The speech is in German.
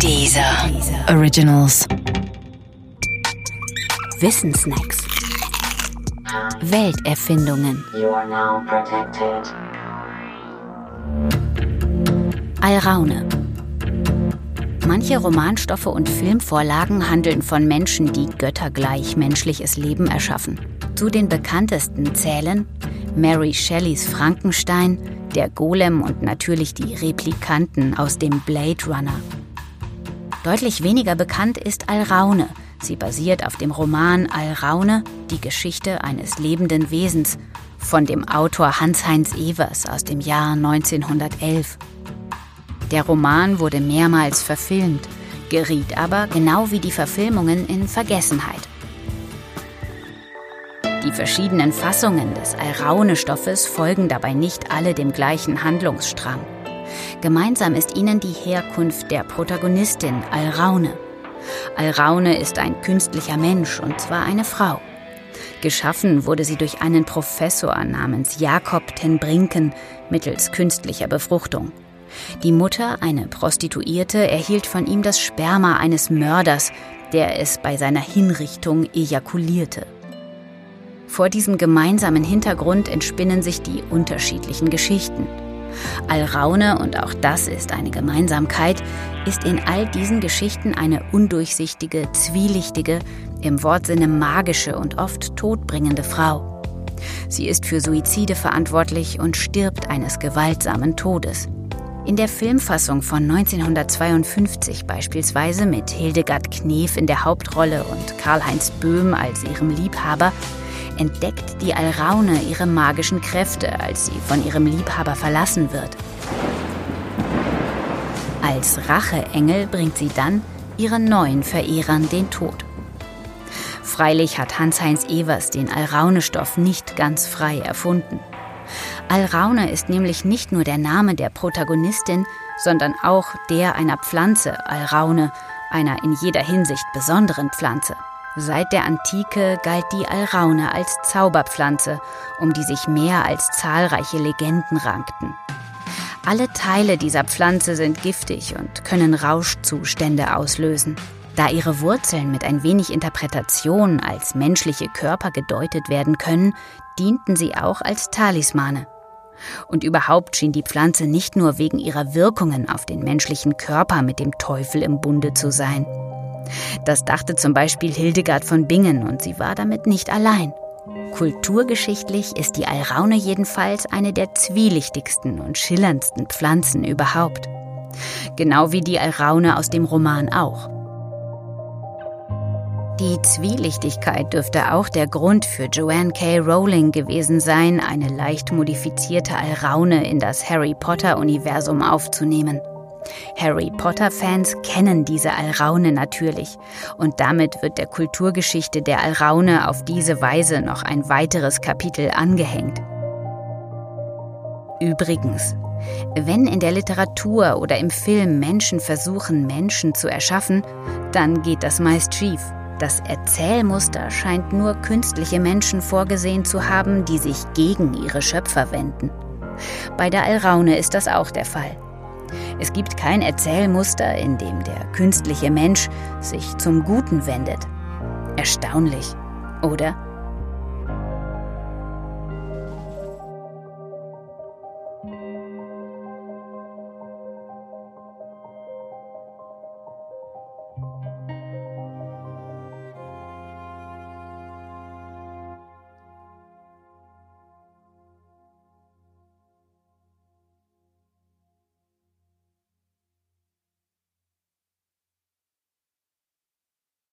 Dieser Originals. Wissensnacks. Welterfindungen. Alraune. Manche Romanstoffe und Filmvorlagen handeln von Menschen, die göttergleich menschliches Leben erschaffen. Zu den bekanntesten zählen Mary Shelleys Frankenstein, der Golem und natürlich die Replikanten aus dem Blade Runner. Deutlich weniger bekannt ist Alraune. Sie basiert auf dem Roman Alraune, die Geschichte eines lebenden Wesens, von dem Autor Hans-Heinz Evers aus dem Jahr 1911. Der Roman wurde mehrmals verfilmt, geriet aber, genau wie die Verfilmungen, in Vergessenheit. Die verschiedenen Fassungen des Alraune-Stoffes folgen dabei nicht alle dem gleichen Handlungsstrang. Gemeinsam ist ihnen die Herkunft der Protagonistin Alraune. Alraune ist ein künstlicher Mensch und zwar eine Frau. Geschaffen wurde sie durch einen Professor namens Jakob ten Brinken mittels künstlicher Befruchtung. Die Mutter, eine Prostituierte, erhielt von ihm das Sperma eines Mörders, der es bei seiner Hinrichtung ejakulierte. Vor diesem gemeinsamen Hintergrund entspinnen sich die unterschiedlichen Geschichten. Alraune, und auch das ist eine Gemeinsamkeit, ist in all diesen Geschichten eine undurchsichtige, zwielichtige, im Wortsinne magische und oft todbringende Frau. Sie ist für Suizide verantwortlich und stirbt eines gewaltsamen Todes. In der Filmfassung von 1952 beispielsweise mit Hildegard Knef in der Hauptrolle und Karl-Heinz Böhm als ihrem Liebhaber entdeckt die Alraune ihre magischen Kräfte, als sie von ihrem Liebhaber verlassen wird. Als Racheengel bringt sie dann ihren neuen Verehrern den Tod. Freilich hat Hans-Heinz Evers den Alraune-Stoff nicht ganz frei erfunden. Alraune ist nämlich nicht nur der Name der Protagonistin, sondern auch der einer Pflanze, Alraune, einer in jeder Hinsicht besonderen Pflanze. Seit der Antike galt die Alraune als Zauberpflanze, um die sich mehr als zahlreiche Legenden rankten. Alle Teile dieser Pflanze sind giftig und können Rauschzustände auslösen. Da ihre Wurzeln mit ein wenig Interpretation als menschliche Körper gedeutet werden können, dienten sie auch als Talismane. Und überhaupt schien die Pflanze nicht nur wegen ihrer Wirkungen auf den menschlichen Körper mit dem Teufel im Bunde zu sein. Das dachte zum Beispiel Hildegard von Bingen und sie war damit nicht allein. Kulturgeschichtlich ist die Alraune jedenfalls eine der zwielichtigsten und schillerndsten Pflanzen überhaupt. Genau wie die Alraune aus dem Roman auch. Die Zwielichtigkeit dürfte auch der Grund für Joanne K. Rowling gewesen sein, eine leicht modifizierte Alraune in das Harry Potter-Universum aufzunehmen. Harry Potter-Fans kennen diese Alraune natürlich und damit wird der Kulturgeschichte der Alraune auf diese Weise noch ein weiteres Kapitel angehängt. Übrigens, wenn in der Literatur oder im Film Menschen versuchen, Menschen zu erschaffen, dann geht das meist schief. Das Erzählmuster scheint nur künstliche Menschen vorgesehen zu haben, die sich gegen ihre Schöpfer wenden. Bei der Alraune ist das auch der Fall. Es gibt kein Erzählmuster, in dem der künstliche Mensch sich zum Guten wendet. Erstaunlich, oder?